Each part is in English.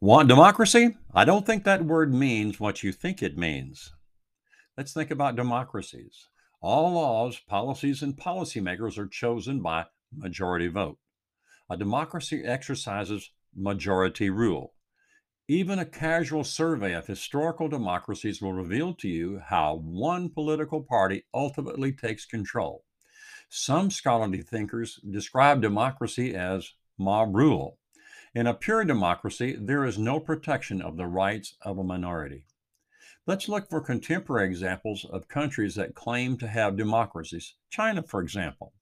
Want democracy? I don't think that word means what you think it means. Let's think about democracies. All laws, policies, and policymakers are chosen by majority vote. A democracy exercises majority rule. Even a casual survey of historical democracies will reveal to you how one political party ultimately takes control. Some scholarly thinkers describe democracy as mob rule. In a pure democracy, there is no protection of the rights of a minority. Let's look for contemporary examples of countries that claim to have democracies. China, for example.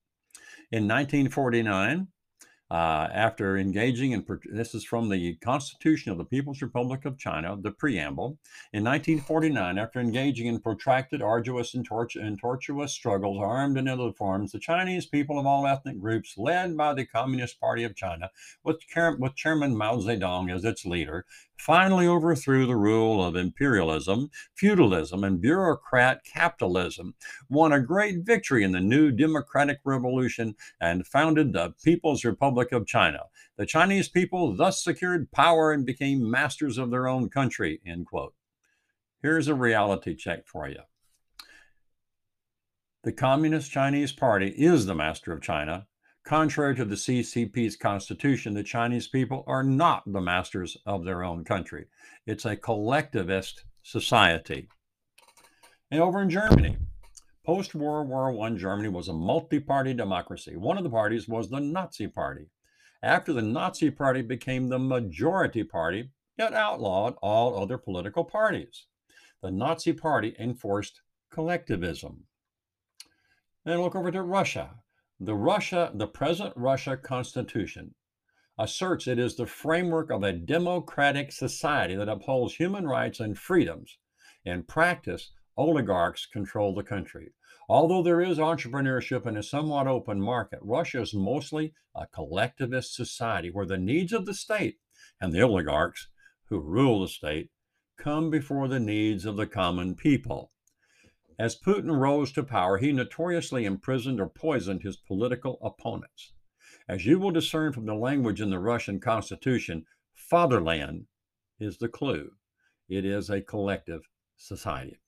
In 1949, uh, after engaging in, this is from the Constitution of the People's Republic of China, the preamble. In 1949, after engaging in protracted, arduous, and, and tortuous struggles, armed and in other forms, the Chinese people of all ethnic groups, led by the Communist Party of China, with, with Chairman Mao Zedong as its leader, finally overthrew the rule of imperialism, feudalism, and bureaucrat capitalism, won a great victory in the new democratic revolution, and founded the People's Republic of China. The Chinese people thus secured power and became masters of their own country. End quote. Here's a reality check for you. The Communist Chinese Party is the master of China, Contrary to the CCP's constitution, the Chinese people are not the masters of their own country. It's a collectivist society. And over in Germany, post World War I, Germany was a multi party democracy. One of the parties was the Nazi Party. After the Nazi Party became the majority party, it outlawed all other political parties. The Nazi Party enforced collectivism. Then look over to Russia. The Russia, the present Russia Constitution asserts it is the framework of a democratic society that upholds human rights and freedoms. In practice, oligarchs control the country. Although there is entrepreneurship and a somewhat open market, Russia is mostly a collectivist society where the needs of the state and the oligarchs who rule the state come before the needs of the common people. As Putin rose to power, he notoriously imprisoned or poisoned his political opponents. As you will discern from the language in the Russian constitution, fatherland is the clue. It is a collective society.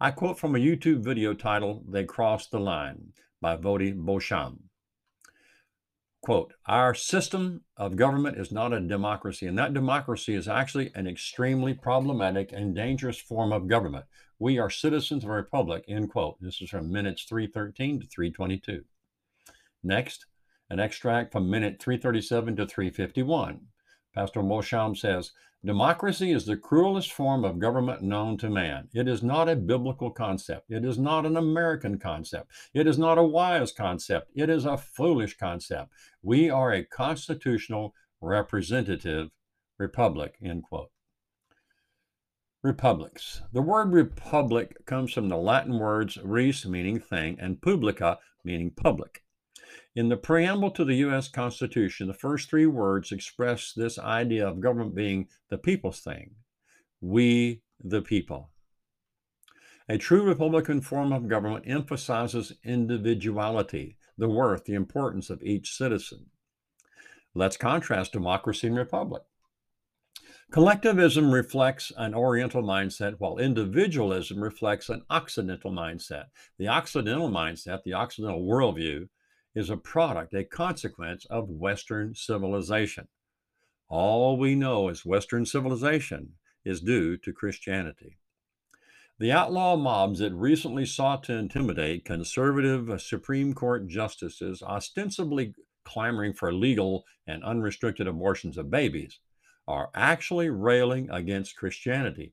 I quote from a YouTube video titled They Crossed the Line by Voddie Baucham. Quote, our system of government is not a democracy, and that democracy is actually an extremely problematic and dangerous form of government. We are citizens of a republic, end quote. This is from minutes 313 to 322. Next, an extract from minute 337 to 351. Pastor Baucham says, Democracy is the cruelest form of government known to man. It is not a biblical concept. It is not an American concept. It is not a wise concept. It is a foolish concept. We are a constitutional representative republic, end quote. Republics. The word republic comes from the Latin words res, meaning thing, and publica, meaning public. In the preamble to the U.S. Constitution, the first three words express this idea of government being the people's thing. We, the people. A true Republican form of government emphasizes individuality, the worth, the importance of each citizen. Let's contrast democracy and republic. Collectivism reflects an Oriental mindset, while individualism reflects an Occidental mindset. The Occidental mindset, the Occidental worldview, is a product, a consequence of Western civilization. All we know is Western civilization is due to Christianity. The outlaw mobs that recently sought to intimidate conservative Supreme Court justices, ostensibly clamoring for legal and unrestricted abortions of babies, are actually railing against Christianity.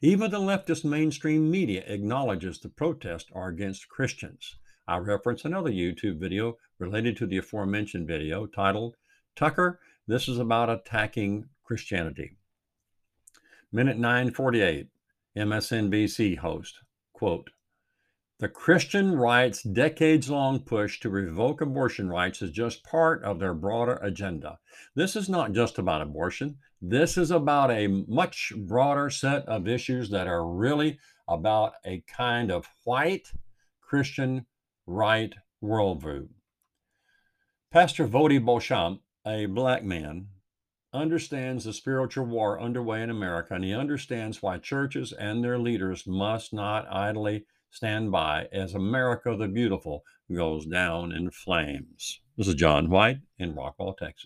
Even the leftist mainstream media acknowledges the protests are against Christians. I reference another YouTube video related to the aforementioned video titled, Tucker, this is about attacking Christianity. Minute 948, MSNBC host, quote, the Christian right's decades long push to revoke abortion rights is just part of their broader agenda. This is not just about abortion. This is about a much broader set of issues that are really about a kind of white Christian right worldview. Pastor Voddie Baucham, a black man, understands the spiritual war underway in America, and he understands why churches and their leaders must not idly stand by as America the Beautiful goes down in flames. This is John White in Rockwall, Texas.